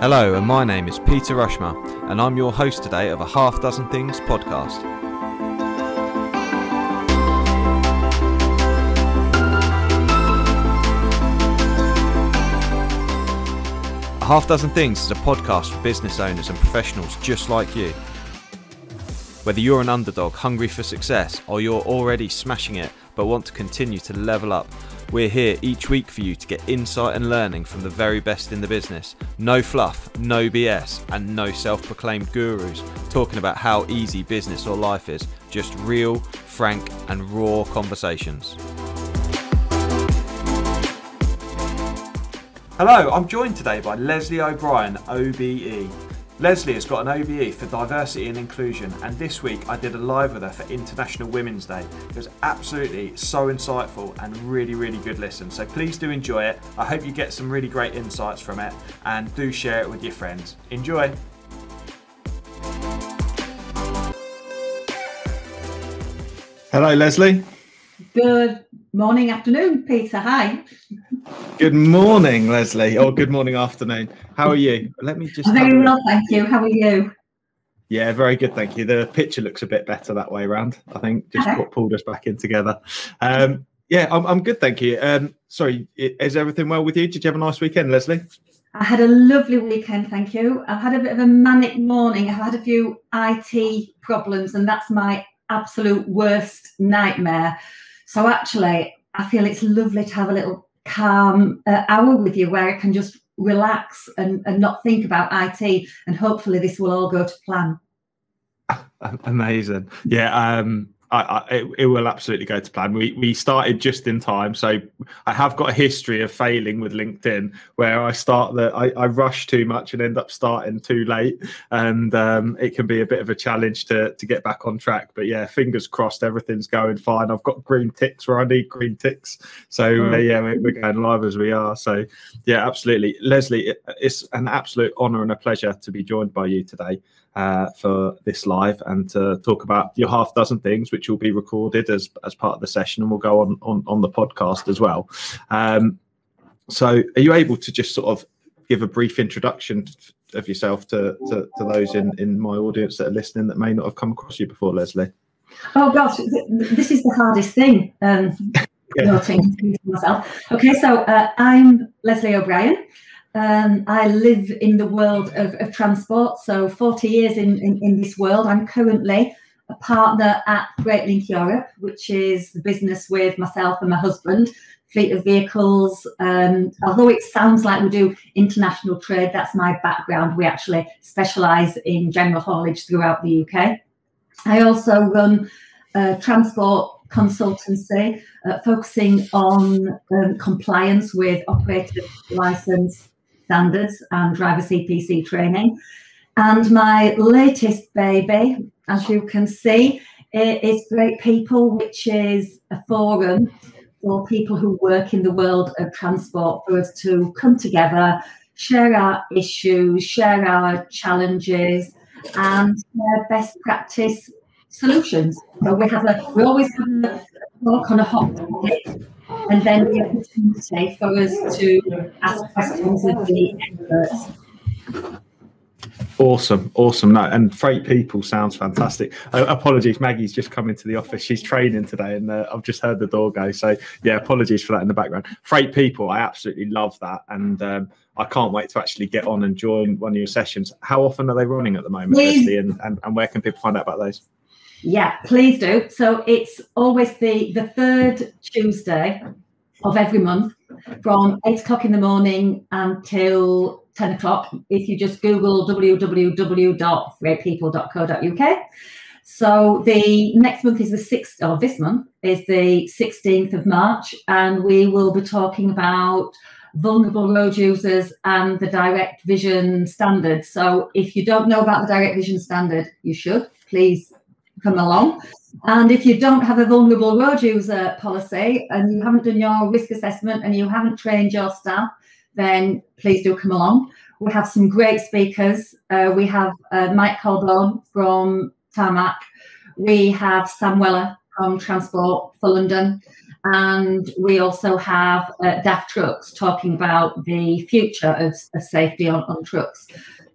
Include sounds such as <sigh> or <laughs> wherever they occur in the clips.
Hello, and my name is Peter Rushmer, and I'm your host today of a Half Dozen Things podcast. A Half Dozen Things is a podcast for business owners and professionals just like you. Whether you're an underdog hungry for success or you're already smashing it but want to continue to level up, we're here each week for you to get insight and learning from the very best in the business. No fluff, no BS, and no self proclaimed gurus talking about how easy business or life is. Just real, frank, and raw conversations. Hello, I'm joined today by Lesley O'Brien, OBE. Lesley has got an OBE for diversity and inclusion, and this week I did a live with her for International Women's Day. It was absolutely so insightful and really, really good listen. So please do enjoy it. I hope you get some really great insights from it, and do share it with your friends. Enjoy. Hello, Lesley. Good morning, afternoon, Peter. Hi. Good morning, Lesley. Or good morning, afternoon. How are you? Let me just. I'm very well, thank you. How are you? Yeah, very good, thank you. The picture looks a bit better that way around. I think just what pulled us back in together. Um, yeah, I'm, I'm good, thank you. Um, sorry, is everything well with you? Did you have a nice weekend, Lesley? I had a lovely weekend, thank you. I've had a bit of a manic morning. I've had a few IT problems, and that's my absolute worst nightmare. So, actually, I feel it's lovely to have a little calm uh, hour with you where I can just relax and, and not think about IT. And hopefully, this will all go to plan. <laughs> Amazing. Yeah, um, I, I, it, it will absolutely go to plan. We we started just in time, so I have got a history of failing with LinkedIn, where I start that I, I rush too much and end up starting too late, and um, it can be a bit of a challenge to to get back on track. But yeah, fingers crossed, everything's going fine. I've got green ticks where I need green ticks, so uh, Mm. yeah, we're, we're going live as we are. So yeah, absolutely, Lesley, it, it's an absolute honour and a pleasure to be joined by you today uh, for this live and to talk about your half dozen things, which will be recorded as as part of the session and will go on on, on the podcast as well. Um, so, are you able to just sort of give a brief introduction of yourself to, to, to those in, in my audience that are listening that may not have come across you before, Lesley? Oh gosh, this is the hardest thing. Um, <laughs> Yeah. noting to myself. Okay, so uh, I'm Lesley O'Brien. Um, I live in the world of, of transport, so 40 years in, in, in this world. I'm currently a partner at Freight Link Europe, which is the business with myself and my husband, fleet of vehicles. Um, although it sounds like we do international trade, that's my background. We actually specialise in general haulage throughout the UK. I also run uh, transport consultancy uh, focusing on um, compliance with operator license standards and driver CPC training. And my latest baby, as you can see, is Freight People, which is a forum for people who work in the world of transport for us to come together, share our issues, share our challenges, and share best practice solutions. So we have a we always have a talk on a hot topic and then the opportunity for us to ask questions of the experts. Awesome, awesome. No, and freight people sounds fantastic. Uh, apologies, Maggie's just come into the office. She's training today, and uh, I've just heard the door go. So yeah, apologies for that in the background. Freight people, I absolutely love that, and um, I can't wait to actually get on and join one of your sessions. How often are they running at the moment. Lesley, and, and, and where can people find out about those? Yeah, please do. So it's always the the third Tuesday of every month from eight o'clock in the morning until ten o'clock. If you just Google www.freightpeople.co.uk. So the next month is the sixth, or this month is the sixteenth of March, and we will be talking about vulnerable road users and the direct vision standard. So if you don't know about the direct vision standard, you should please come along. And if you don't have a vulnerable road user policy and you haven't done your risk assessment and you haven't trained your staff, then please do come along. We have some great speakers. Uh, we have uh, Mike Colborne from Tarmac. We have Sam Weller from Transport for London. And we also have uh, DAF Trucks talking about the future of, of safety on, on trucks.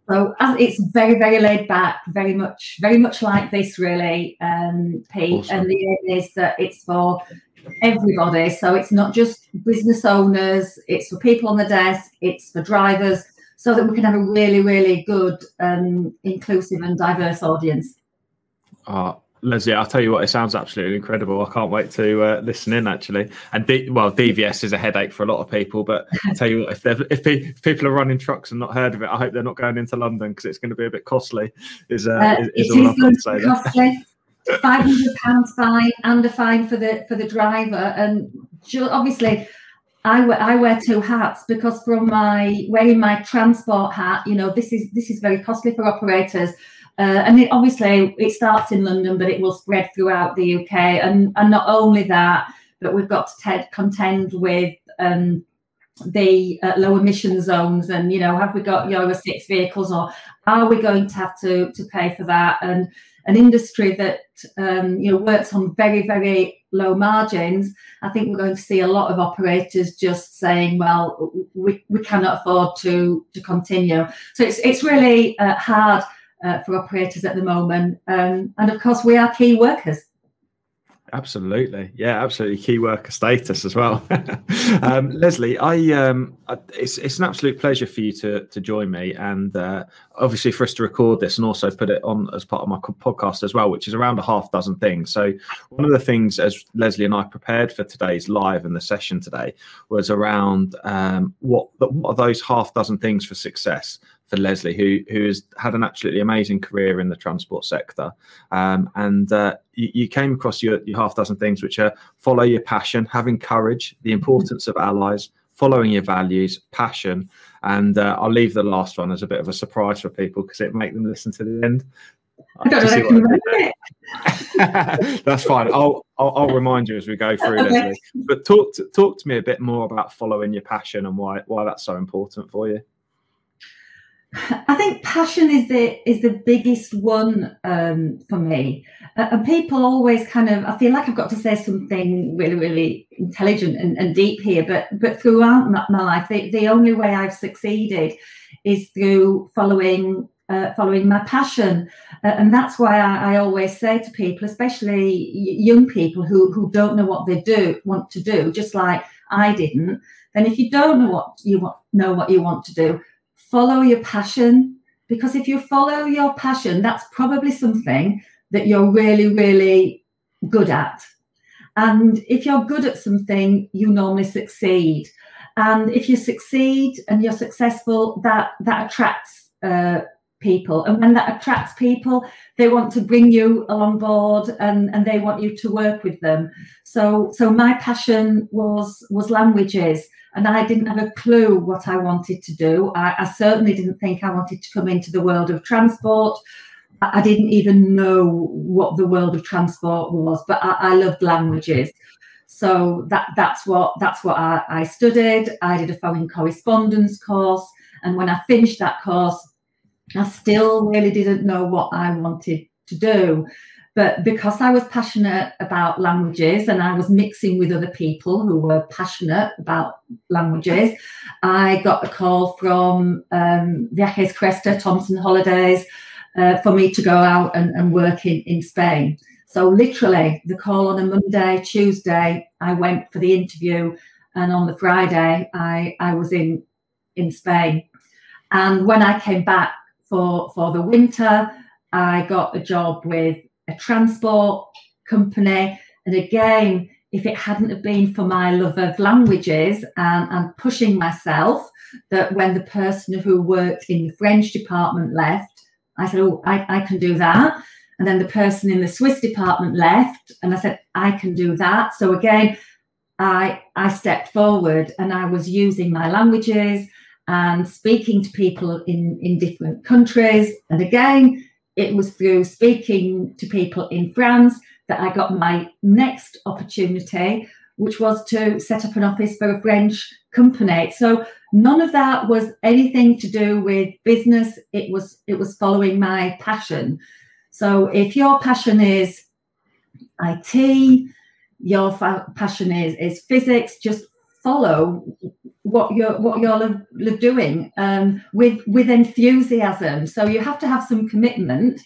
So as it's very, very laid back, very much, very much like this, really, um, Pete. Awesome. And the aim is that it's for everybody. So it's not just business owners, it's for people on the desk, it's for drivers, so that we can have a really, really good, um, inclusive and diverse audience. Uh, Lesley, I'll tell you what, it sounds absolutely incredible. I can't wait to uh, listen in actually. And D- well, DVS is a headache for a lot of people, but I'll tell you what, if, if, if, people are running trucks and not heard of it, I hope they're not going into London because it's going to be a bit costly. Is, uh, uh is, is all I've got to say. Costly. <laughs> Five hundred pounds fine and a fine for the for the driver, and obviously I wear, I wear two hats because from my wearing my transport hat, you know, this is this is very costly for operators. Uh, and it, obviously, it starts in London, but it will spread throughout the UK. And, and not only that, but we've got to contend with um, the uh, low emission zones. And you know, have we got Euro six vehicles, or are we going to have to to pay for that? And an industry that um, you know works on very very low margins, I think we're going to see a lot of operators just saying, "Well, we, we cannot afford to to continue." So it's it's really uh, hard uh, for operators at the moment. Um, and of course, we are key workers. Absolutely, yeah, absolutely. Key worker status as well. <laughs> um, Lesley, I, um, it's it's an absolute pleasure for you to to join me, and uh, obviously for us to record this and also put it on as part of my podcast as well, which is around a half dozen things. So one of the things as Lesley and I prepared for today's live and the session today was around um, what what are those half dozen things for success for Lesley, who who has had an absolutely amazing career in the transport sector, um, and uh, you, you, came across your, your half dozen things, which are follow your passion, having courage, the importance of allies, following your values, passion, and uh, I'll leave the last one as a bit of a surprise for people because it make them listen to the end. I don't know <laughs> That's fine. I'll, I'll, I'll remind you as we go through, okay. Lesley. But talk to, talk to me a bit more about following your passion and why why that's so important for you. I think passion is the is the biggest one um, for me, uh, and people always kind of. I feel like I've got to say something really, really intelligent and, and deep here, but but throughout my, my life, the, the only way I've succeeded is through following uh, following my passion, uh, and that's why I, I, always say to people, especially young people who who don't know what they do want to do, just like I didn't. Then, if you don't know what you want, know what you want to do, follow your passion because if you follow your passion, that's probably something that you're really, really good at. And if you're good at something, you normally succeed. And if you succeed and you're successful, that that attracts uh, people. And when that attracts people, they want to bring you along board and, and they want you to work with them. So so my passion was was languages and I didn't have a clue what I wanted to do. I, I, certainly didn't think I wanted to come into the world of transport. I, didn't even know what the world of transport was, but I, I loved languages. So that that's what that's what I, I studied. I did a foreign correspondence course, and when I finished that course, I still really didn't know what I wanted to do. But because I was passionate about languages and I was mixing with other people who were passionate about languages, I got a call from um, Viajes Cresta, Thomson Holidays, uh, for me to go out and, and work in, in Spain. So literally, the call on a Monday, Tuesday, I went for the interview, and on the Friday, I, I was in in Spain. And when I came back for for the winter, I got a job with a transport company. And again, if it hadn't have been for my love of languages and, and pushing myself, that when the person who worked in the French department left, I said, Oh, I, I can do that. And then the person in the Swiss department left, and I said, I can do that. So again, I I stepped forward and I was using my languages and speaking to people in, in different countries. And again, it was through speaking to people in France that I got my next opportunity, which was to set up an office for a French company. So none of that was anything to do with business. It was it was following my passion. So if your passion is IT, your fa- passion is is physics, just follow what you're what you're doing um, with with enthusiasm. So you have to have some commitment.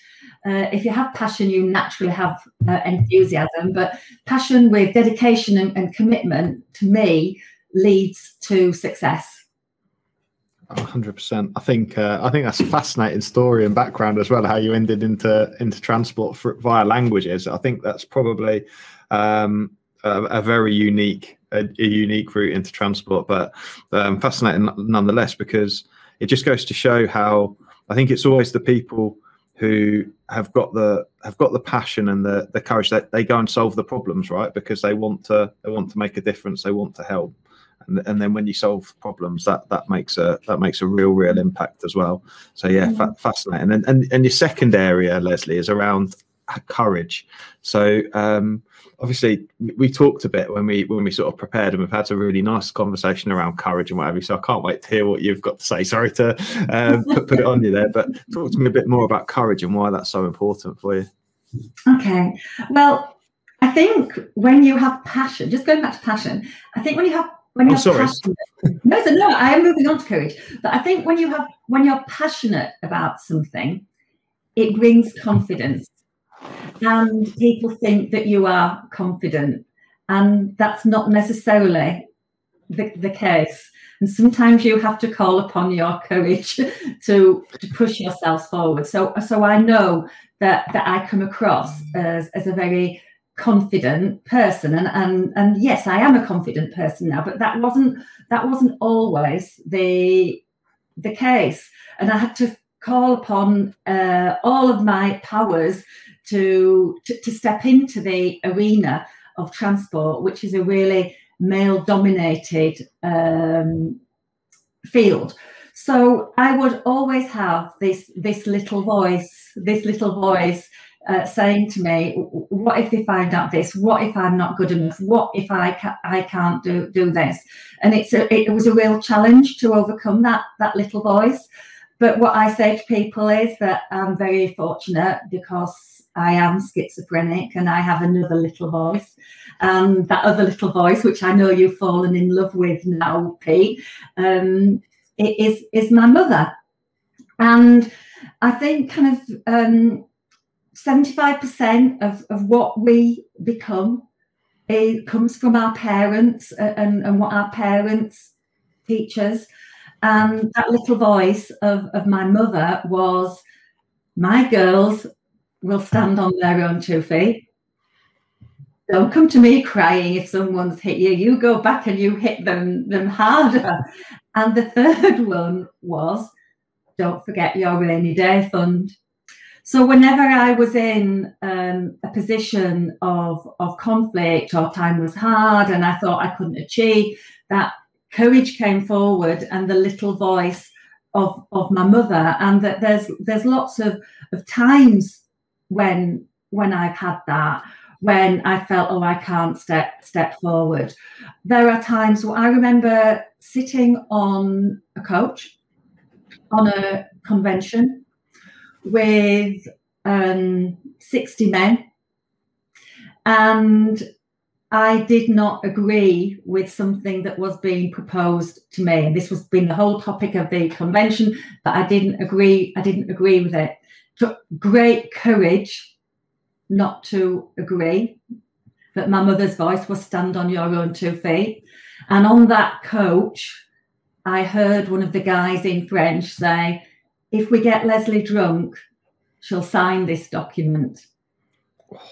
Uh, if you have passion, you naturally have uh, enthusiasm. But passion with dedication and, and commitment, to me, leads to success. hundred percent. I think uh, I think that's a fascinating story and background as well. How you ended into into transport for, via languages. I think that's probably um, a, a, very unique a, a, unique route into transport, but um, fascinating nonetheless because it just goes to show how I think it's always the people who have got the have got the passion and the the courage that they go and solve the problems right? Because they want to they want to make a difference they want to help. And, and then when you solve problems that that makes a that makes a real real impact as well. So yeah mm-hmm. fa- fascinating. And, and and your second area lesley is around courage. So um obviously we talked a bit when we when we sort of prepared and we've had a really nice conversation around courage and whatever so i can't wait to hear what you've got to say. Sorry to um, <laughs> put, put it on you there but talk to me a bit more about courage and why that's so important for you. Okay. Well i think when you have passion just going back to passion i think when you have when oh, you're sorry. passionate no so no i am moving on to courage. But i think when you have when you're passionate about something it brings confidence <laughs> and people think that you are confident. And that's not necessarily the, the case. And sometimes you have to call upon your courage <laughs> to to push yourself forward. So so i know that that i come across as, as a very confident person. And and and yes i am a confident person now but that wasn't that wasn't always the the case. And i had to call upon uh, all of my powers to, to, to step into the arena of transport, which is a really male dominated um, field. So I would always have this this little voice, this little voice uh, saying to me, "What if they find out this? What if I'm not good enough? What if I ca- I can't do do this?" And it's a, it was a real challenge to overcome that that little voice. But what I say to people is that I'm very fortunate because I am schizophrenic and I have another little voice. And that other little voice, which I know you've fallen in love with now, Pete, um, is, is my mother. And I think kind of um, 75% of, of what we become it comes from our parents and, and what our parents teach us. And that little voice of, of my mother was, my girls will stand on their own two feet. Don't come to me crying if someone's hit you. You go back and you hit them them harder. And the third <laughs> one was don't forget your rainy day fund. So whenever I was in um, a position of, of conflict or time was hard and I thought I couldn't achieve, that courage came forward and the little voice of, of my mother. And that there's there's lots of, of times when when I've had that, when I felt, oh, I can't step step forward. There are times where I remember sitting on a coach on a convention with um, 60 men and I did not agree with something that was being proposed to me. And this was been the whole topic of the convention, but I didn't agree, I didn't agree with it took great courage not to agree that my mother's voice was stand on your own two feet. And on that coach, I heard one of the guys in French say, if we get Lesley drunk, she'll sign this document.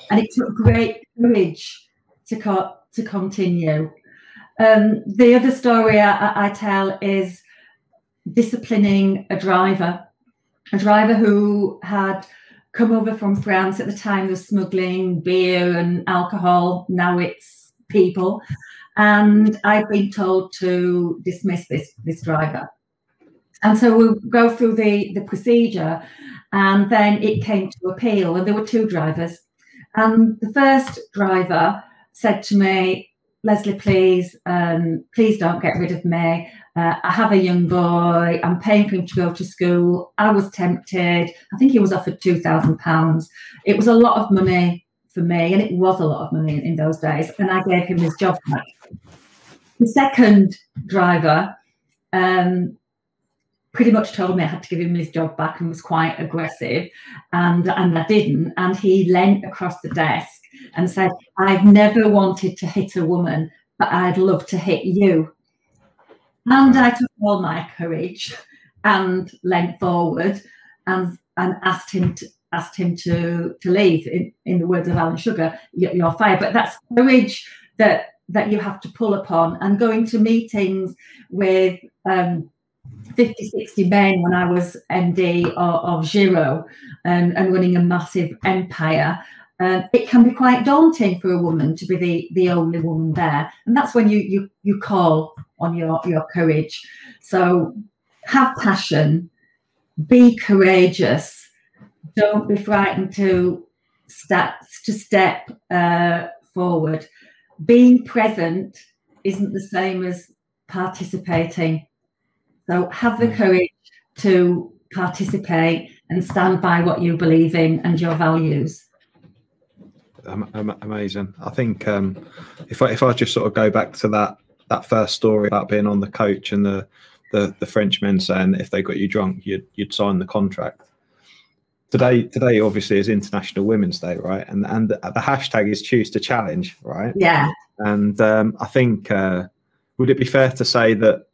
And it took great courage to, co- to continue. Um, the other story I, I tell is disciplining a driver a driver who had come over from France at the time of smuggling beer and alcohol. Now it's people. And I've been told to dismiss this, this driver. And so we'll go through the, the procedure. And then it came to appeal, and there were two drivers. And the first driver said to me, Lesley, please, um, please don't get rid of me. Uh, I have a young boy. I'm paying for him to go to school. I was tempted. I think he was offered two thousand pounds. It was a lot of money for me, and it was a lot of money in, those days. And I gave him his job back. The second driver um, pretty much told me I had to give him his job back and was quite aggressive, and and I didn't. And he leant across the desk and said, "I've never wanted to hit a woman, but I'd love to hit you." And I took all my courage and leant forward and and asked him to asked him to to leave. In, in the words of Alan Sugar, you're fired. But that's courage that that you have to pull upon. And going to meetings with um, 50, 60 men when I was MD of, of Giraud and, and running a massive empire. Um, it can be quite daunting for a woman to be the, the only woman there. And that's when you, you, you call on your, your courage. So have passion, be courageous, don't be frightened to step, to step uh, forward. Being present isn't the same as participating. So have the mm. courage to participate and stand by what you believe in and your values. Amazing. I think um, if I if I just sort of go back to that that first story about being on the coach and the the, the French men saying if they got you drunk, you'd you'd sign the contract. Today, today obviously is International Women's Day, right? And and the, the hashtag is choose to challenge, right? Yeah. And um, I think uh, would it be fair to say that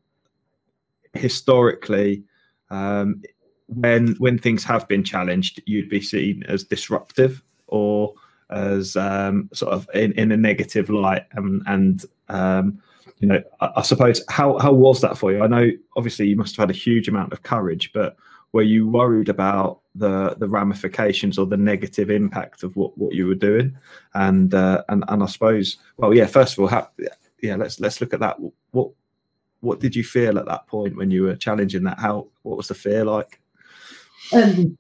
historically, um, when when things have been challenged, you'd be seen as disruptive or as um, sort of in, in a negative light, and, and um, you know, I, I, suppose how how was that for you? I know obviously you must have had a huge amount of courage, but were you worried about the the ramifications or the negative impact of what, what you were doing? And uh, and and I suppose, well, yeah. First of all, how, yeah, let's let's look at that. What what did you feel at that point when you were challenging that? How what was the fear like? Um,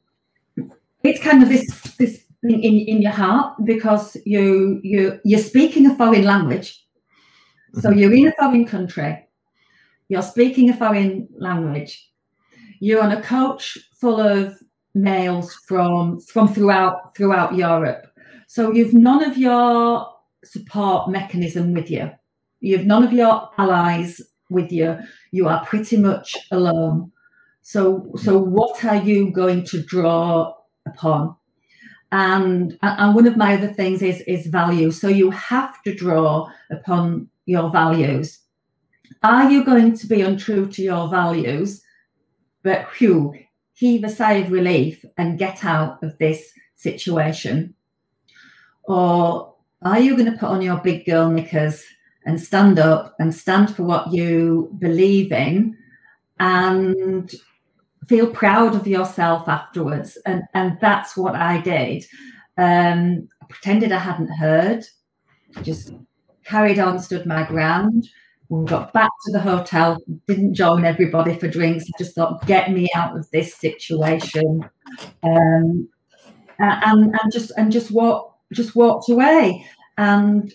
it's kind of this this thing in, in your heart because you you you're speaking a foreign language, so mm-hmm. you're in a foreign country, you're speaking a foreign language, you're on a coach full of males from from throughout throughout Europe, so you've none of your support mechanism with you. You've none of your allies with you. You are pretty much alone. So, so what are you going to draw upon? Um, and and one of my other things is is value. So you have to draw upon your values. Are you going to be untrue to your values? But whew, heave a sigh of relief and get out of this situation. Or are you going to put on your big girl knickers and stand up and stand for what you believe in and feel proud of yourself afterwards. And, and that's what I did. Um, I pretended I hadn't heard, just carried on, stood my ground. We got back to the hotel, didn't join everybody for drinks. I just thought, get me out of this situation. Um, and, and just and just walk just walked away. And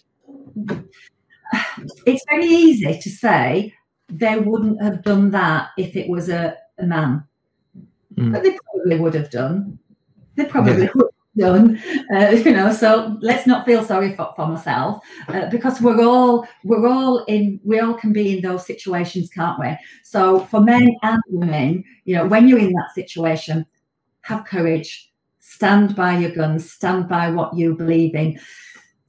it's very easy to say they wouldn't have done that if it was a, a man. Mm. But they probably would have done. They probably yeah. would have done. Uh, <laughs> you know, so let's not feel sorry for, for myself uh, because we're all we're all in we all can be in those situations, can't we? So for men and women, you know, when you're in that situation, have courage, stand by your guns, stand by what you believe in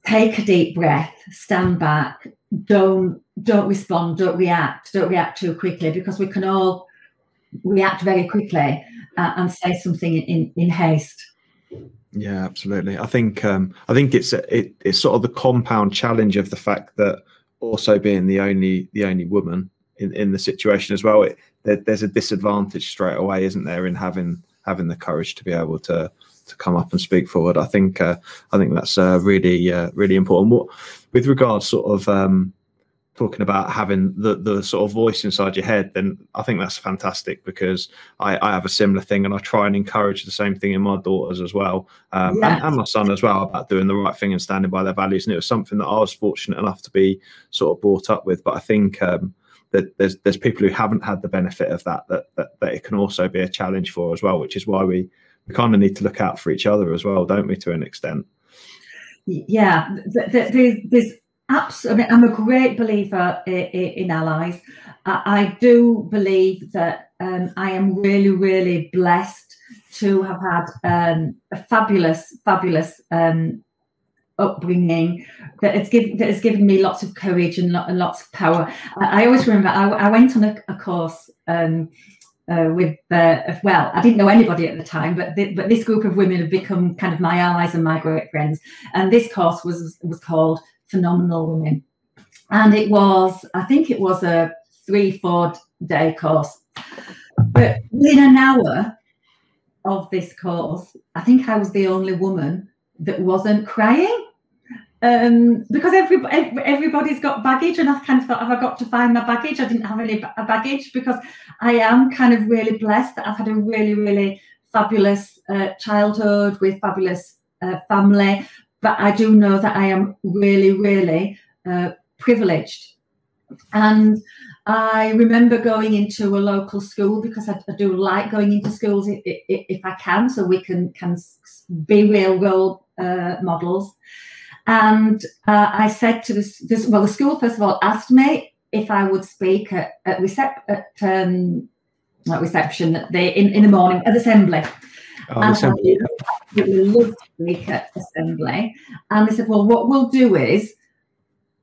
take a deep breath, stand back, don't don't respond, don't react, don't react too quickly because we can all react very quickly uh, and say something in, in haste. Yeah, absolutely. I think um, I think it's it, it's sort of the compound challenge of the fact that also being the only the only woman in, in the situation as well. It, there, there's a disadvantage straight away, isn't there, in having having the courage to be able to to come up and speak forward. I think uh, I think that's uh, really uh, really important. What with regards sort of um, talking about having the the sort of voice inside your head, then I think that's fantastic because I, I have a similar thing and I try and encourage the same thing in my daughters as well um, yes. and, and, my son as well about doing the right thing and standing by their values. And it was something that I was fortunate enough to be sort of brought up with. But I think. Um, that there's there's people who haven't had the benefit of that, that that that it can also be a challenge for as well, which is why we we kind of need to look out for each other as well, don't we, to an extent? yeah, there's, absolutely. I'm a great believer in, allies. I, do believe that um, I am really, really blessed to have had um, a fabulous, fabulous um, upbringing that has given that has given me lots of courage and, lots of power. I, always remember I, went on a, course um, uh, with uh, well, I didn't know anybody at the time, but but this group of women have become kind of my allies and my great friends. And this course was was called Phenomenal Women, and it was I think it was a three four day course. But within an hour of this course, I think I was the only woman that wasn't crying um, because every, every, everybody's got baggage, and I kind of thought, have I got to find my baggage? I didn't have any baggage because I am kind of really blessed that I've had a really, really fabulous uh, childhood with fabulous uh, family. But I do know that I am really, really uh, privileged. And I remember going into a local school because I, I do like going into schools if, if, if, I can, so we can can be real role uh, models. And uh, I said to this, this, well, the school first of all asked me if I would speak at, at, recep- at um, reception at the, in, in the morning at assembly. Oh, and assembly. I to speak at assembly. And they said, well, what we'll do is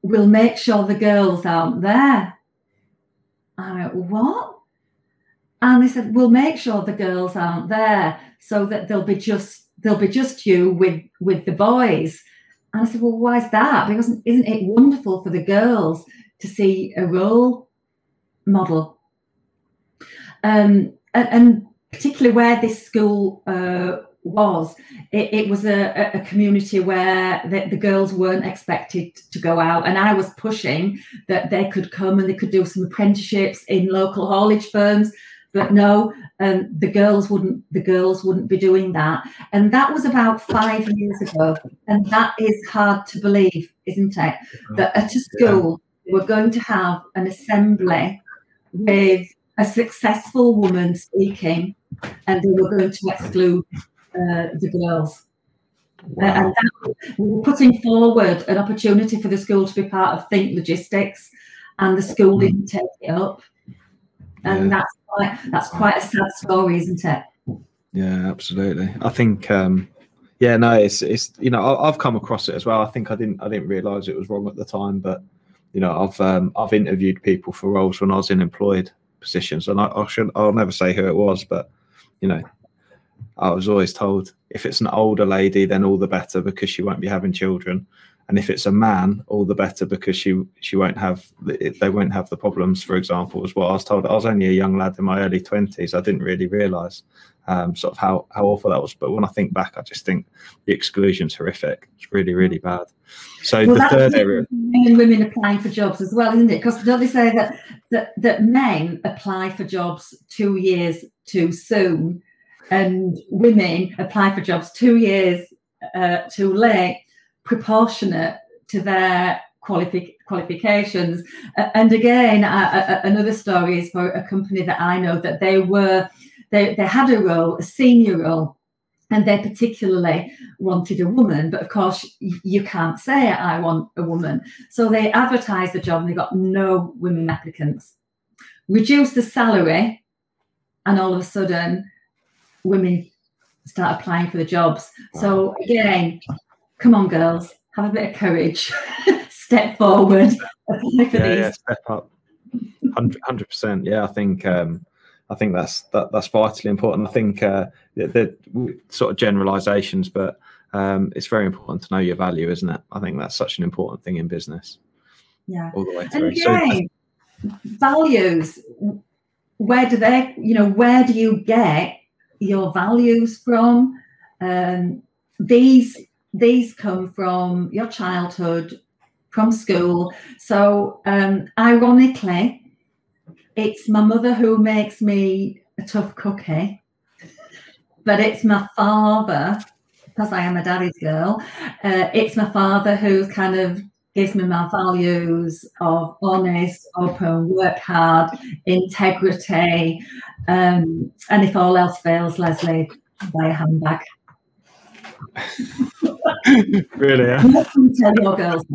we'll make sure the girls aren't there. I went, what? And they said, we'll make sure the girls aren't there so that they'll be just they'll be just you with with the boys. And I said, well, why is that? Because isn't it wonderful for the girls to see a role model? Um, and, and, particularly where this school uh, was, it, it was a, a, community where the, the, girls weren't expected to go out. And I was pushing that they could come and they could do some apprenticeships in local haulage firms but no, um, the girls wouldn't. The girls wouldn't be doing that, and that was about five years ago. And that is hard to believe, isn't it? That at a school we're going to have an assembly with a successful woman speaking, and they were going to exclude uh, the girls. Wow. and that, we were putting forward an opportunity for the school to be part of Think Logistics, and the school hmm. didn't take it up. And yeah. that's quite that's quite a sad story, isn't it? Yeah, absolutely. I think um yeah, no, it's it's you know I, have come across it as well. I think I didn't I didn't realise it was wrong at the time, but you know I've um, I've interviewed people for roles when I was in employed positions, and I, I should I'll never say who it was, but you know I was always told if it's an older lady, then all the better because she won't be having children. And if it's a man all the better because she she won't have they won't have the problems for example as well i was told. I was only a young lad in my early 20s i didn't really realize um, sort of how how awful that was. But when i think back i just think the exclusion's horrific. It's really really bad. So well, the third area men and women applying for jobs as well isn't it? Because don't they say that that that men apply for jobs two years too soon and women apply for jobs two years uh, too late proportionate to their qualifi- qualifications. Uh, and again, uh, another story is for a company that I know that they were they, they had a role, a senior role, and they particularly wanted a woman. But of course, you can't say I want a woman. So they advertised the job and they got no women applicants. Reduced the salary, and all of a sudden, women start applying for the jobs. Wow. So again, come on, girls, have a bit of courage, <laughs> step forward, <laughs> for yeah, these. Yeah, step up. Hundred percent. Yeah, I think um, I think that's that, that's vitally important. I think uh, the, the sort of generalizations, but um, it's very important to know your value, isn't it? I think that's such an important thing in business. Yeah. All the way through. And again, so, values. Where do they? You know, where do you get your values from? Um, these these come from your childhood, from school. So, um, ironically, it's my mother who makes me a tough cookie, but it's my father, because I am a daddy's girl, uh, it's my father who kind of gives me my values of honest, open, work hard, integrity, um, and if all else fails, Lesley, buy a handbag. <laughs> really? Yeah. <laughs> tell your girls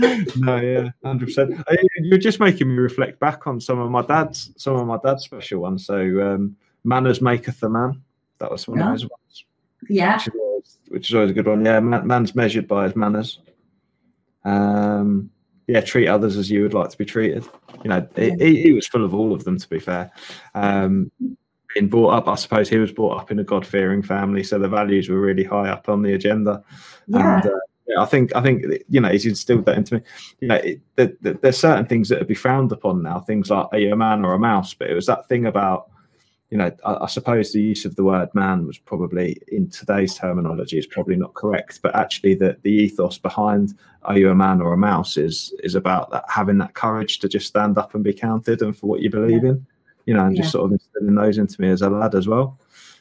no, yeah, hundred percent. You're just making me reflect back on some of my dad's some of my dad's special ones. So, um, manners maketh a man. That was one yeah. of his ones. Yeah, which is, always, which is always a good one. Yeah, man, man's measured by his manners. Um, yeah, treat others as you would like to be treated. You know, he, he was full of all of them. To be fair, um, being brought up, I suppose he was brought up in a God fearing family, so the values were really high up on the agenda. Yeah. And, uh, yeah, I think I think you know he's instilled that into me. You know, it, the, the, there's certain things that would be frowned upon now. Things like are you a man or a mouse? But it was that thing about you know, I, I, suppose the use of the word man was probably in today's terminology is probably not correct, but actually the, the ethos behind are you a man or a mouse is is about that having that courage to just stand up and be counted and for what you believe yeah. in, you know, and yeah. just sort of instilling those into me as a lad as well.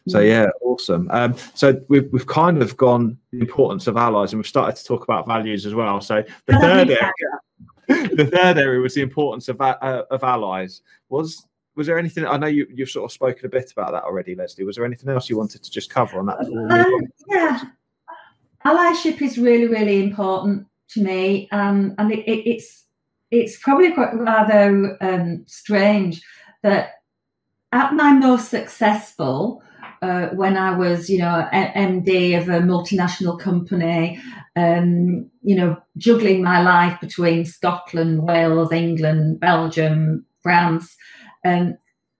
So yeah, awesome. Um, so we've we've kind of gone the importance of allies, and we've started to talk about values as well. So the third area, <laughs> the third area was the importance of uh, of allies. Was was there anything? I know you you've sort of spoken a bit about that already, Lesley. Was there anything else you wanted to just cover on that? Um, yeah, allyship is really really important to me, um, and it, it, it's it's probably quite rather um, strange that at my most successful. Uh, when I was, you know, MD of a multinational company, um, you know, juggling my life between Scotland, Wales, England, Belgium, France, um,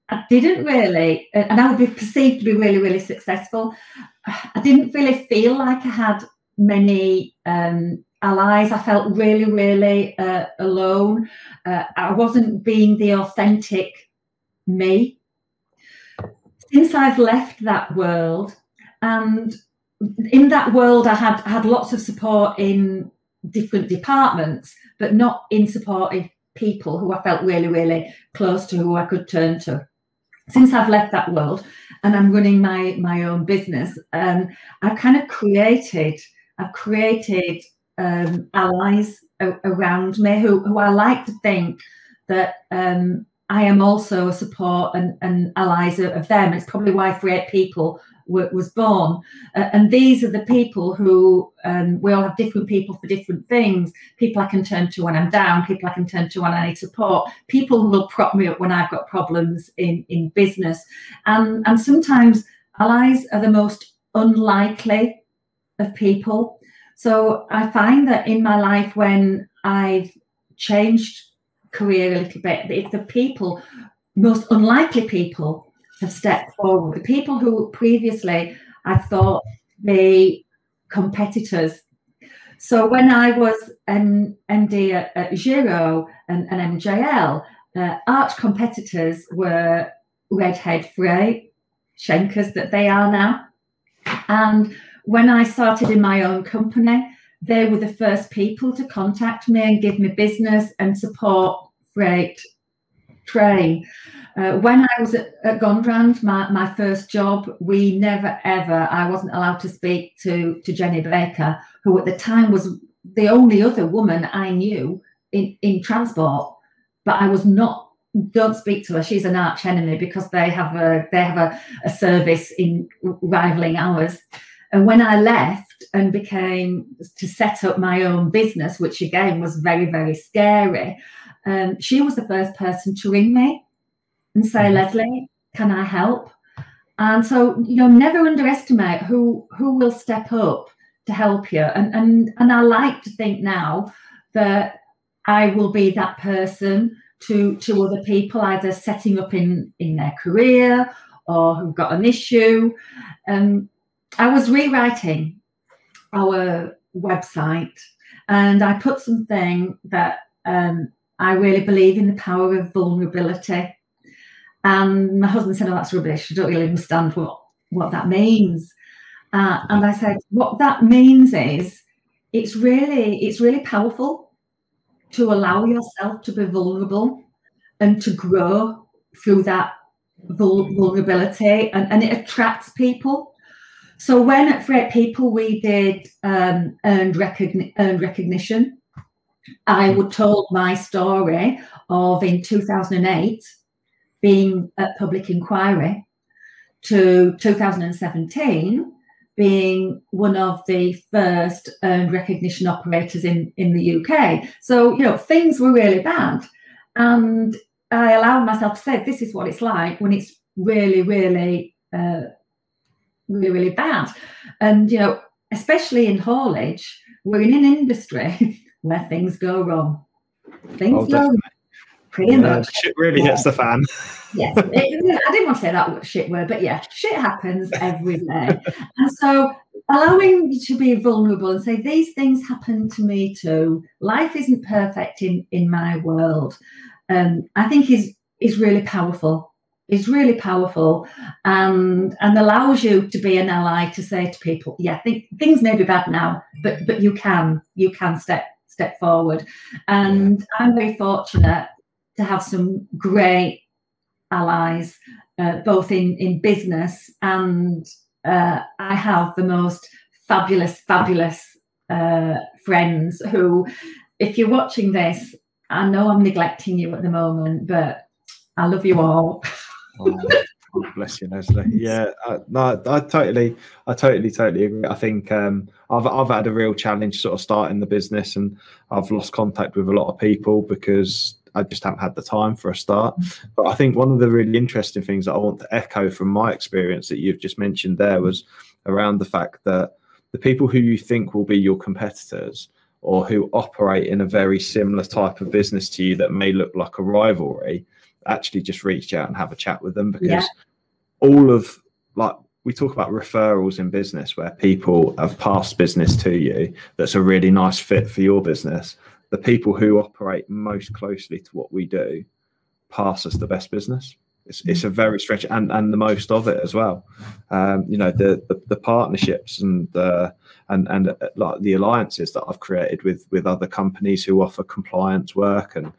I didn't really, and I would be perceived to be really, really successful. I didn't really feel like I had many um, allies. I felt really, really uh, alone. Uh, I wasn't being the authentic me. Since I've left that world, and in that world, I had had lots of support in different departments, but not in supportive people who I felt really, really close to, who I could turn to. Since I've left that world and I'm running my my own business, um, I've kind of created I've created um, allies around me who who I like to think that um, I am also a support and, and allies of them. It's probably why Freight People was born. Uh, and these are the people who um, we all have different people for different things. People I can turn to when I'm down, people I can turn to when I need support, people who will prop me up when I've got problems in, in business. And, and sometimes allies are the most unlikely of people. So I find that in my life when I've changed career a little bit, it's the people, most unlikely people have stepped forward. The people who previously I thought be competitors. So when I was an MD at, at Giraud and, and MJL, uh, arch competitors were Redhead Freight, Schenkers that they are now. And when I started in my own company, they were the first people to contact me and give me business and support freight train. Uh, when I was at, at Gondrand, my, my first job, we never ever, I wasn't allowed to speak to, to Jenny Baker, who at the time was the only other woman I knew in, in transport. But I was not, don't speak to her. She's an arch enemy because they have a they have a, a service in rivaling ours. And when I left and became to set up my own business, which again was very, very scary, um, she was the first person to ring me and say, mm-hmm. Lesley, can I help? And so, you know, never underestimate who who will step up to help you. And and and I like to think now that I will be that person to to other people, either setting up in in their career or who've got an issue. Um, I was rewriting our website, and I put something that um, I really believe in the power of vulnerability. And my husband said, Oh, that's rubbish. I don't really understand what, what that means. Uh, and I said, What that means is it's really, it's really powerful to allow yourself to be vulnerable and to grow through that vulnerability and, and it attracts people. So when at Freight People we did um, earned, recogni- earned recognition, I would told my story of in 2008 being at public inquiry to 2017 being one of the first earned recognition operators in, in the UK. So, you know, things were really bad. And I allowed myself to say, this is what it's like when it's really, really, uh, really, really bad. And, you know, especially in haulage, we're in an industry <laughs> where things go wrong. Things oh, go wrong pretty yeah, much. Shit really yeah. hits the fan. yeah, it, I didn't want to say that shit word, but yeah, shit happens every day. and so allowing you to be vulnerable and say, these things happen to me too. Life isn't perfect in, in my world. Um, I think is is really powerful. Is really powerful and and allows you to be an ally to say to people, yeah, think, things may be bad now, but but you can you can step step forward. And I'm very fortunate to have some great allies, uh, both in, in business and uh, I have the most fabulous, fabulous uh, friends who, if you're watching this, I know I'm neglecting you at the moment, but I love you all. oh, bless you, Lesley. Yeah, uh, no, I totally, I totally, totally agree. I think um, I've I've had a real challenge sort of starting the business, and I've lost contact with a lot of people because I just haven't had the time for a start. But I think one of the really interesting things that I want to echo from my experience that you've just mentioned there was around the fact that the people who you think will be your competitors or who operate in a very similar type of business to you that may look like a rivalry actually just reach out and have a chat with them because yeah. all of like we talk about referrals in business where people have passed business to you that's a really nice fit for your business the people who operate most closely to what we do pass us the best business. It's, it's a very stretch and, and the most of it as well. Um, you know the, the, the partnerships and uh, and and uh, like the alliances that I've created with with other companies who offer compliance work and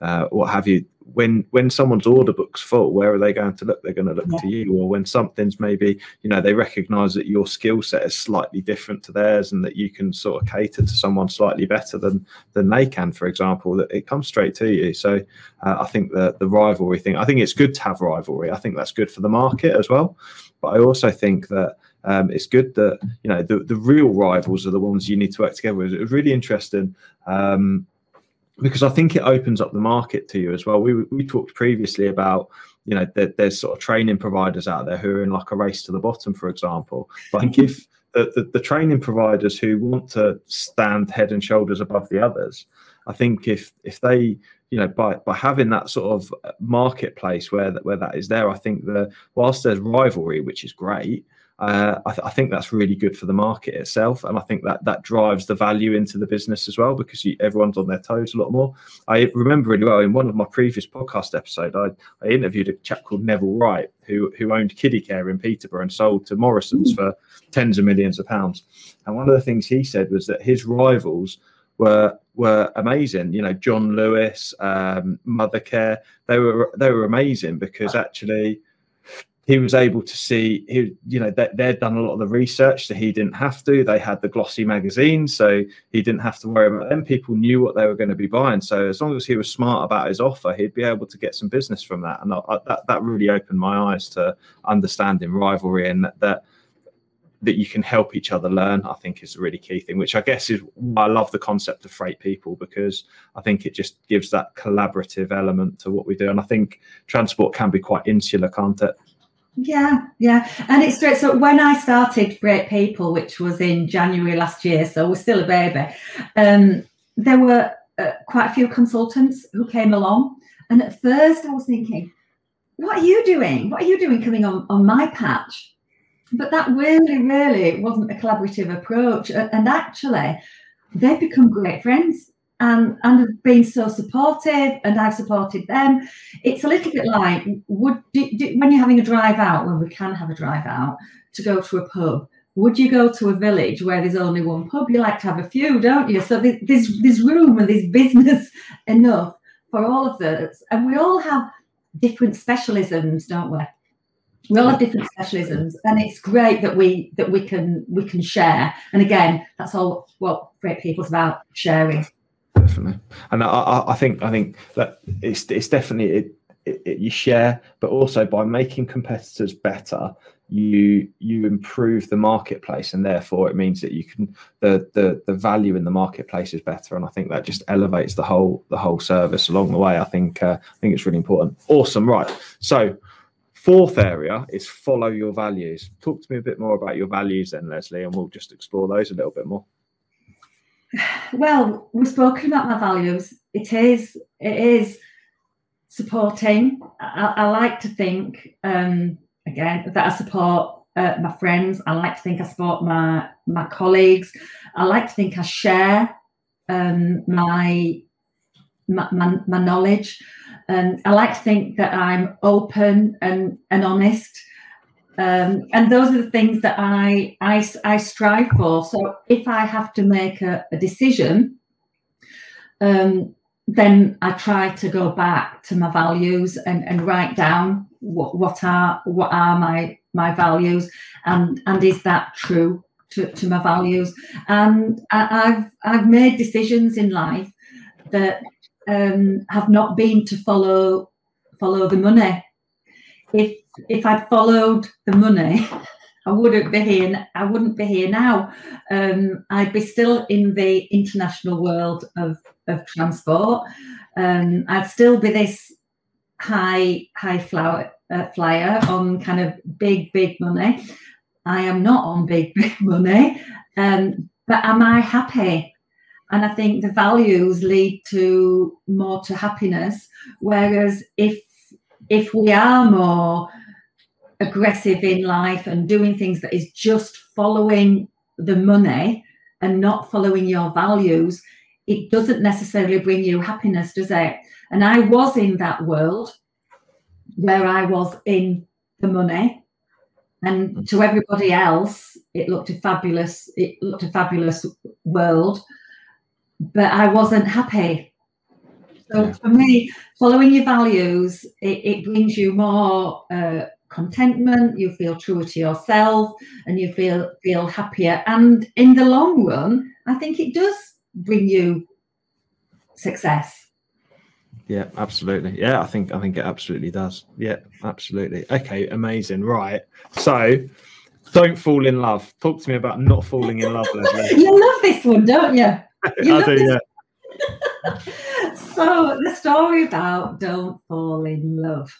uh, what have you when when someone's order book's full, where are they going to look? They're going to look yeah. to you. Or when something's maybe, you know, they recognise that your skill set is slightly different to theirs, and that you can sort of cater to someone slightly better than than they can, for example, that it comes straight to you. So uh, I think the the rivalry thing. I think it's good to have rivalry. I think that's good for the market as well. But I also think that. Um, it's good that you know the, the real rivals are the ones you need to work together with. It was really interesting. Um, because I think it opens up the market to you as well. We we talked previously about you know that there's sort of training providers out there who are in like a race to the bottom, for example. But I think if the, the, the training providers who want to stand head and shoulders above the others, I think if if they you know by by having that sort of marketplace where where that is there, I think that whilst there's rivalry, which is great, uh, I, th- I, think that's really good for the market itself, and I think that that drives the value into the business as well because you, everyone's on their toes a lot more. I remember really well in one of my previous podcast episodes, I, I interviewed a chap called Neville Wright who who owned Kiddicare in Peterborough and sold to Morrison's for tens of millions of pounds. And one of the things he said was that his rivals were were amazing. You know, John Lewis, um, Mothercare, they were they were amazing because actually he was able to see he you know they, they'd done a lot of the research so he didn't have to. They had the glossy magazine so he didn't have to worry about them. People knew what they were going to be buying so as long as he was smart about his offer he'd be able to get some business from that. And I, I, that, that really opened my eyes to understanding rivalry and that, that that you can help each other learn i think is a really key thing which i guess is i love the concept of freight people because i think it just gives that collaborative element to what we do. And i think transport can be quite insular can't it yeah, yeah. And it's great. So when I started Freight People, which was in January last year, so we're still a baby, um, there were uh, quite a few consultants who came along. And at first I was thinking, what are you doing? What are you doing coming on, on my patch? But that really, really wasn't a collaborative approach. And actually, they've become great friends and and have been so supportive and I've supported them. It's a little bit like would do, do, when you're having a drive out when we can have a drive out to go to a pub. Would you go to a village where there's only one pub? You like to have a few, don't you? So there's there's room and there's business <laughs> enough for all of us. and we all have different specialisms, don't we? We all have different specialisms, and it's great that we that we can we can share. And again, that's all what Freight People's about sharing definitely. And I, I think I think that it's it's definitely it, it, it, you share, but also by making competitors better, you you improve the marketplace and therefore it means that you can the the the value in the marketplace is better. And i think that just elevates the whole the whole service along the way. I think uh, i think it's really important. Awesome. Right. So fourth area is follow your values. Talk to me a bit more about your values then lesley and we'll just explore those a little bit more well we've spoken about my values it is it is supporting i, I like to think um again that I support uh, my friends. I like to think I support my my colleagues. I like to think I share um, my, my, my my knowledge. Um, I like to think that I'm open and and honest. Um, and those are the things that I, I I strive for. So if I have to make a, a decision, um, then I try to go back to my values and, and write down what, what are what are my my values and and is that true to, to my values and I, have I've made decisions in life that um, have not been to follow follow the money if if I'd followed the money I wouldn't be here. I wouldn't be here now. Um, I'd be still in the international world of, of transport. Um, I'd still be this high high flower, uh, flyer on kind of big big money. I am not on big <laughs> big money, um, but am I happy? And I think the values lead to more to happiness. Whereas if if we are more aggressive in life and doing things that is just following the money and not following your values, it doesn't necessarily bring you happiness, does it? And I was in that world where I was in the money. And to everybody else, it looked a fabulous, it looked a fabulous world, but I wasn't happy. So for me, following your values, it, it brings you more uh, contentment. You feel truer to yourself, and you feel feel happier. And in the long run, I think it does bring you success. Yeah, absolutely. Yeah, I think I think it absolutely does. Yeah, absolutely. Okay, amazing. Right. So don't fall in love. Talk to me about not falling in love, Lesley. <laughs> you love this one, don't you? <laughs> you I do, yeah. <laughs> so the story about don't fall in love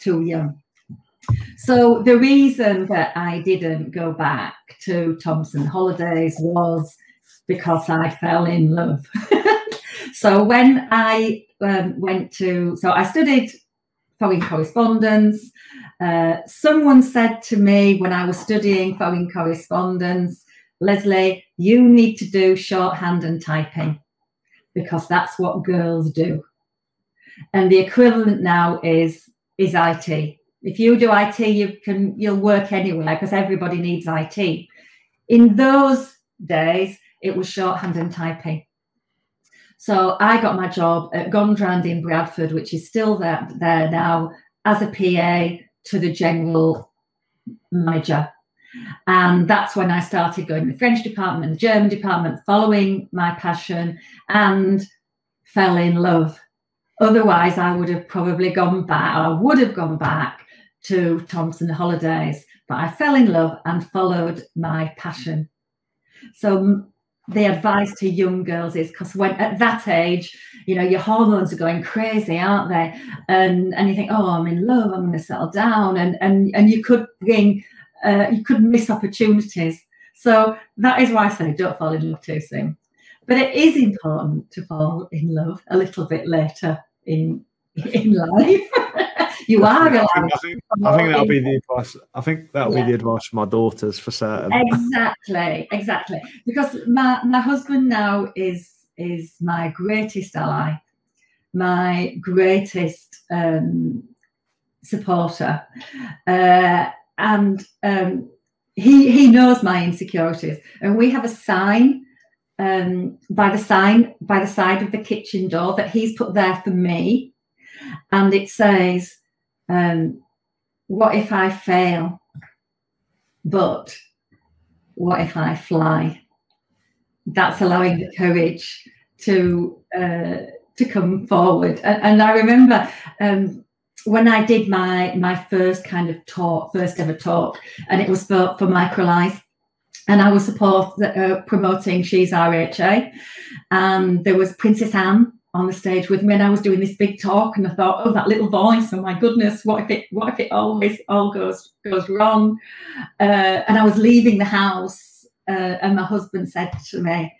too young. So the reason that I didn't go back to Thomson Holidays was because I fell in love. <laughs> so when I um, went to, so I studied foreign correspondence. Uh, someone said to me when I was studying foreign correspondence, Lesley, you need to do shorthand and typing because that's what girls do. And the equivalent now is is IT. If you do IT, you can you'll work anywhere because everybody needs IT. In those days, it was shorthand and typing. So I got my job at Gondrand in Bradford, which is still there, there now, as a PA to the general manager. And that's when I started going to the French department the German department, following my passion and fell in love. Otherwise, I would have probably gone back, I would have gone back to Thomson Holidays, but I fell in love and followed my passion. So the advice to young girls is because when at that age, you know, your hormones are going crazy, aren't they? And and you think, oh, I'm in love, I'm going to settle down, and and and you could bring, uh, you could miss opportunities. So that is why I say don't fall in love too soon. But it is important to fall in love a little bit later in <laughs> in life. <laughs> you are I think, I think, I think that'll be the advice. I think that'll yeah. be the advice for my daughters for certain. Exactly, exactly. Because my my husband now is is my greatest ally, my greatest um, supporter, uh, and um, he he knows my insecurities, and we have a sign um, by the sign by the side of the kitchen door that he's put there for me, and it says um, what if I fail? But what if I fly? That's allowing the courage to uh, to come forward. And, and I remember um, when I did my my first kind of talk, first ever talk, and it was for for Microlise, and I was support uh, promoting She's RHA, and there was Princess Anne on the stage with me, and I was doing this big talk, and I thought, oh, that little voice, oh my goodness, what if it what if it always all goes goes wrong? Uh, and I was leaving the house, uh, and my husband said to me,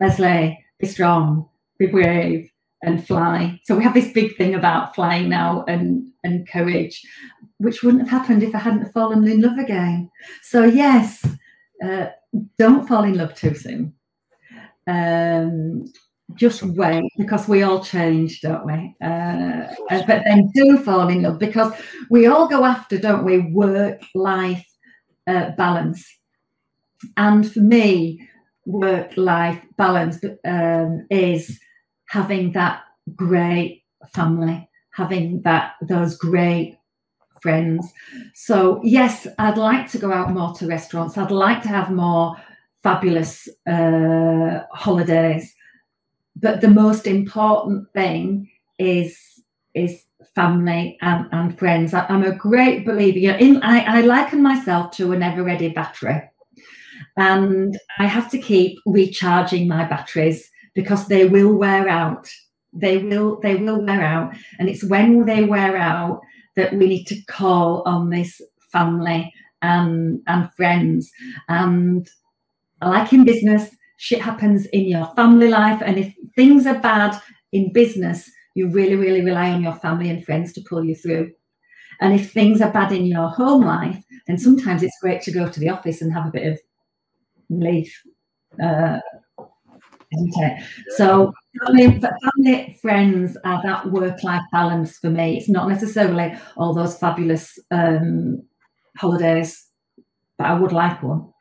Lesley, be strong, be brave and fly. So we have this big thing about flying now and and courage, which wouldn't have happened if I hadn't fallen in love again. So yes, uh, don't fall in love too soon. Um, just wait because we all change, don't we? Uh, but then do fall in love because we all go after, don't we, work life uh, balance. And for me, work life balance um, is having that great family, having that those great friends. So yes, I'd like to go out more to restaurants. I'd like to have more fabulous uh, holidays. But the most important thing is is family and, and friends. I, am a great believer. You know, in, I, I liken myself to an ever-ready battery, and I have to keep recharging my batteries because they will wear out. They will they will wear out, and it's when they wear out that we need to call on this family and and friends. And like in business, shit happens in your family life, and if things are bad in business, you really really rely on your family and friends to pull you through. And if things are bad in your home life, then sometimes it's great to go to the office and have a bit of relief. Uh, isn't it? So family, family, friends are that work-life balance for me. It's not necessarily all those fabulous um, holidays, but I would like one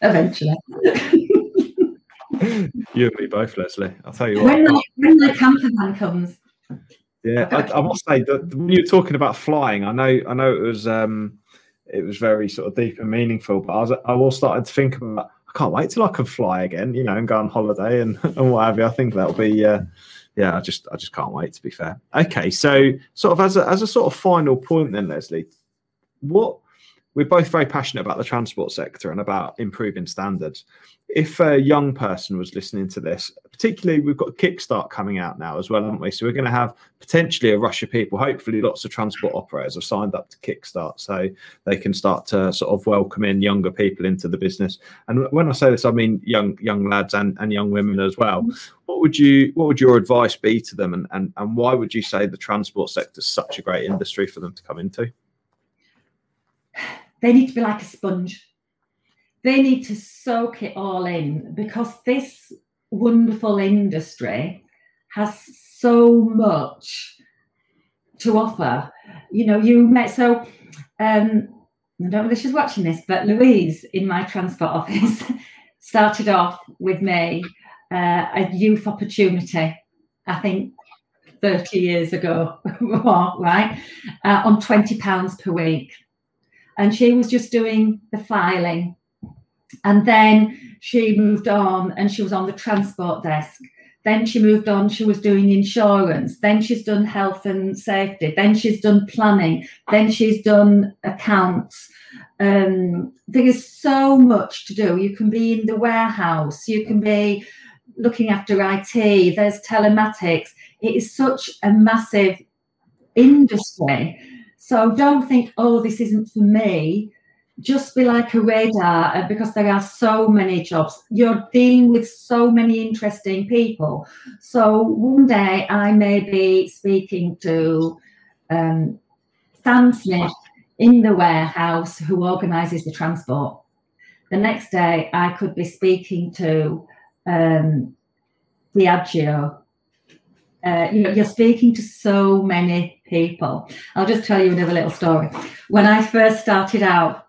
eventually. <laughs> you and me both, Lesley. I'll tell you what. When, the, when the camper van comes. Yeah, I, I, must say that when you're talking about flying, I know, I know it was, um, it was very sort of deep and meaningful. But I was, I all started to think about can't wait till I can fly again, you know, and go on holiday and, <laughs> and what have you. I think that'll be, uh, yeah, I just, I just can't wait. To be fair. Okay, so sort of as a as a sort of final point, then Lesley, what we're both very passionate about the transport sector and about improving standards. If a young person was listening to this, particularly we've got Kickstart coming out now as well, haven't we? So we're going to have potentially a rush of people. Hopefully, lots of transport operators have signed up to Kickstart, so they can start to sort of welcome in younger people into the business. And when I say this, I mean young young lads and, and young women as well. What would you what would your advice be to them, and, and and why would you say the transport sector is such a great industry for them to come into? They need to be like a sponge. They need to soak it all in because this wonderful industry has so much to offer. You know, you met so um I don't know if she's watching this, but Louise in my transport <laughs> office started off with me uh, a youth opportunity, I think 30 years ago, <laughs> right? Uh, on £20 per week and she was just doing the filing. And then she moved on and she was on the transport desk. Then she moved on, she was doing insurance. Then she's done health and safety. Then she's done planning. Then she's done accounts. Um, there is so much to do. You can be in the warehouse, you can be looking after IT, there's telematics. It is such a massive industry so don't think, oh, this isn't for me. Just be like a radar uh, because there are so many jobs. You're dealing with so many interesting people. So one day I may be speaking to um, Sam Smith in the warehouse who organises the transport. The next day I could be speaking to um, Diageo uh, you're speaking to so many people. I'll just tell you another little story. When I first started out,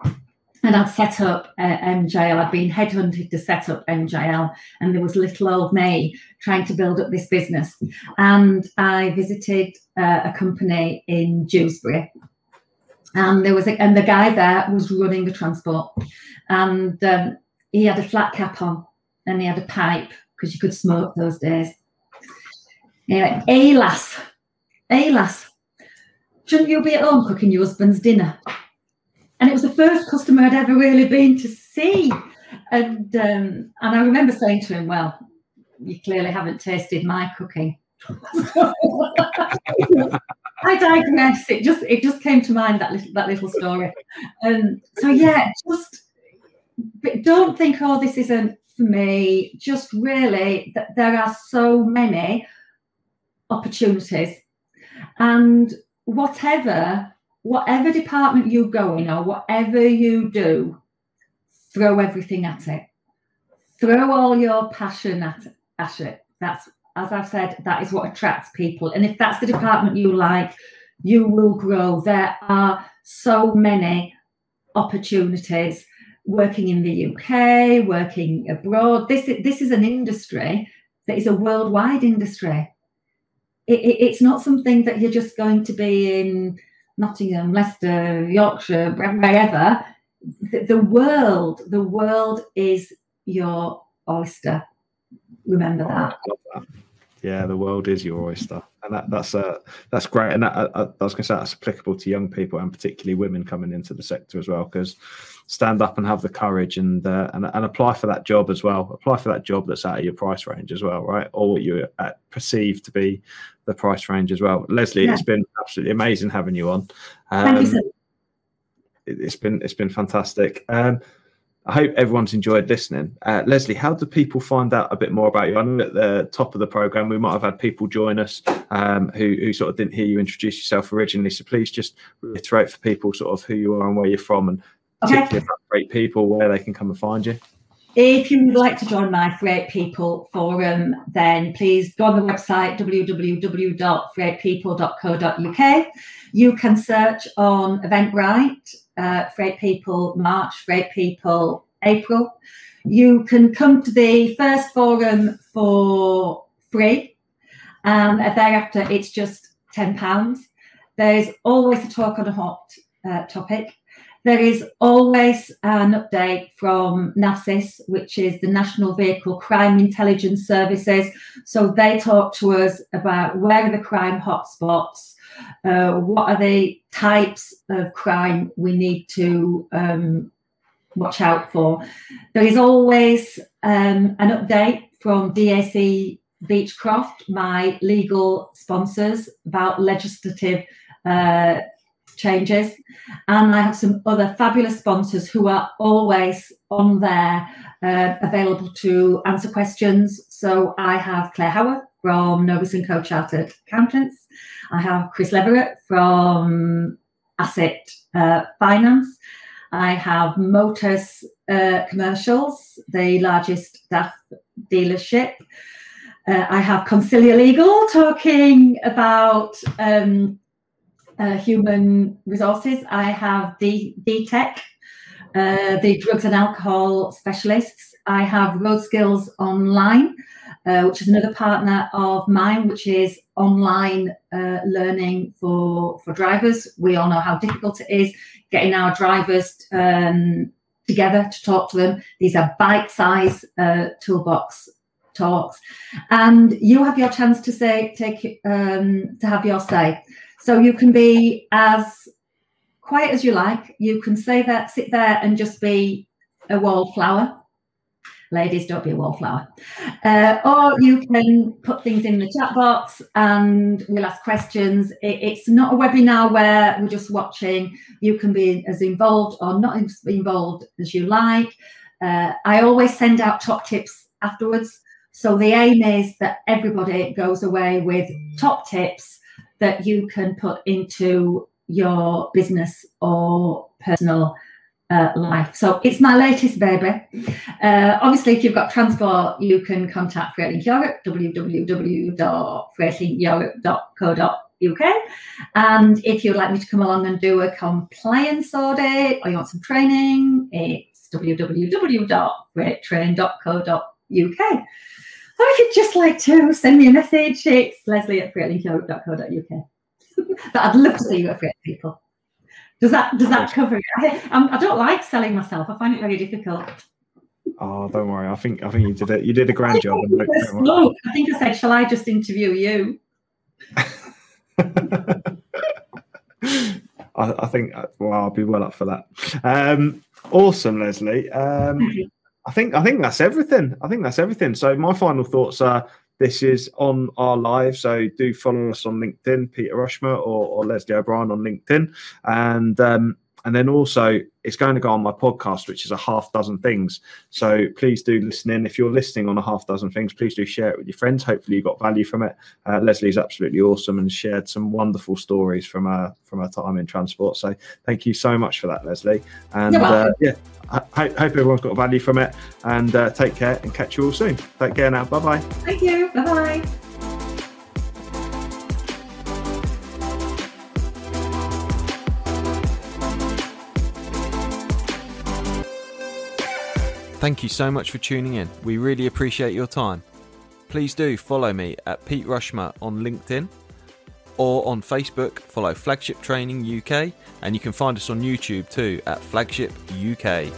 and I'd set up uh, MJL. I'd been headhunted to set up MJL, and there was little old me trying to build up this business. And I visited uh, a company in Dewsbury, and there was a, and the guy there was running the transport, and um, he had a flat cap on, and he had a pipe because you could smoke those days. Anyway, Alas, Alas, shouldn't you be at home cooking your husband's dinner? And it was the first customer I'd ever really been to see. And um, and I remember saying to him, Well, you clearly haven't tasted my cooking. <laughs> I digress. It just it just came to mind that little that little story. Um, so yeah, just don't think, oh, this isn't for me. Just really that there are so many opportunities, and whatever whatever department you go in or whatever you do, throw everything at it. Throw all your passion at, at it. That's as I've said, that is what attracts people. And if that's the department you like, you will grow. There are so many opportunities working in the UK, working abroad. This, this is an industry that is a worldwide industry. It, it, it's not something that you're just going to be in Nottingham, Leicester, Yorkshire, wherever. The, the world, the world is your oyster. Remember oh, that. that. Yeah, the world is your oyster, and that, that's uh, that's great. And that, uh, uh, I was going to say that's applicable to young people and particularly women coming into the sector as well. Because stand up and have the courage and, uh, and and apply for that job as well. Apply for that job that's out of your price range as well, right? Or what you uh, perceive to be the price range as well. Lesley, yeah. it's been absolutely amazing having you on. Um, Thank you. Um, it, has been it's been fantastic. Um, I hope everyone's enjoyed listening. Uh, Lesley, how do people find out a bit more about you? I know at the top of the program we might have had people join us um, who, who sort of didn't hear you introduce yourself originally. So please just reiterate for people sort of who you are and where you're from, and okay. particularly about Freight People where they can come and find you. If you would like to join my Freight People forum, then please go on the website www.freightpeople.co.uk. You can search on Eventbrite uh, Freight People March, Freight People April. You can come to the first forum for free, and thereafter it's just £10. There's always a talk on a hot uh, topic. There is always an update from NaVCIS, which is the National Vehicle Crime Intelligence Services. So they talk to us about where are the crime hotspots, uh, what are the types of crime we need to um, watch out for? There is always um, an update from DAC Beachcroft, my legal sponsors, about legislative uh, changes. And I have some other fabulous sponsors who are always on there, uh, available to answer questions. So I have Claire Howard from Novus & Co Chartered Accountants. I have Chris Leverett from Asset uh, Finance. I have Motus uh, Commercials, the largest DAF dealership. Uh, I have Concilia Legal talking about um, uh, human resources. I have D- DTEC, uh, the drugs and alcohol specialists. I have Road Skills Online, uh, which is another partner of mine, which is online uh, learning for for drivers. We all know how difficult it is getting our drivers um, together to talk to them. These are bite size uh, toolbox talks, and you have your chance to say take um, to have your say. So you can be as quiet as you like. You can say that, sit there, and just be a wallflower ladies, don't be a wallflower. Uh, or you can put things in the chat box and we'll ask questions. It, it's not a webinar where we're just watching. You can be as involved or not involved as you like. Uh, I always send out top tips afterwards. So the aim is that everybody goes away with top tips that you can put into your business or personal uh, life. So it's my latest baby. Uh, obviously, if you've got transport, you can contact Freightlink Europe, www.freightlinkeurope.co.uk. And if you'd like me to come along and do a compliance audit or you want some training, it's www.freighttrain.co.uk. Or if you'd just like to send me a message, it's lesley at freightlinkeurope.co.uk. <laughs> but I'd love to see you at Freight People. Does that does that cover it? I, I'm, do not like selling myself. I find it very difficult. Oh, don't worry. I think I think you did it. You did a grand job. No, I think I said, "Shall I just interview you?" <laughs> I, I, think well, I'll be well up for that. Um, awesome, Lesley. Um, I think I think that's everything. I think that's everything. So my final thoughts are: this is on our live, so do follow us on LinkedIn, Peter Rushmer or, or Lesley O'Brien on LinkedIn, and um, and then also, it's going to go on my podcast, which is a half dozen things. So please do listen in. If you're listening on a half dozen things, please do share it with your friends. Hopefully, you got value from it. Uh, Lesley's absolutely awesome and shared some wonderful stories from her from her time in transport. So thank you so much for that, Lesley. And uh, yeah, I hope, hope everyone's got value from it. And uh, take care and catch you all soon. Take care now. Bye bye. Thank you. Bye bye. Thank you so much for tuning in. We really appreciate your time. Please do follow me at Pete Rushmer on LinkedIn or on Facebook. Follow Flagship Training UK, and you can find us on YouTube too at Flagship UK.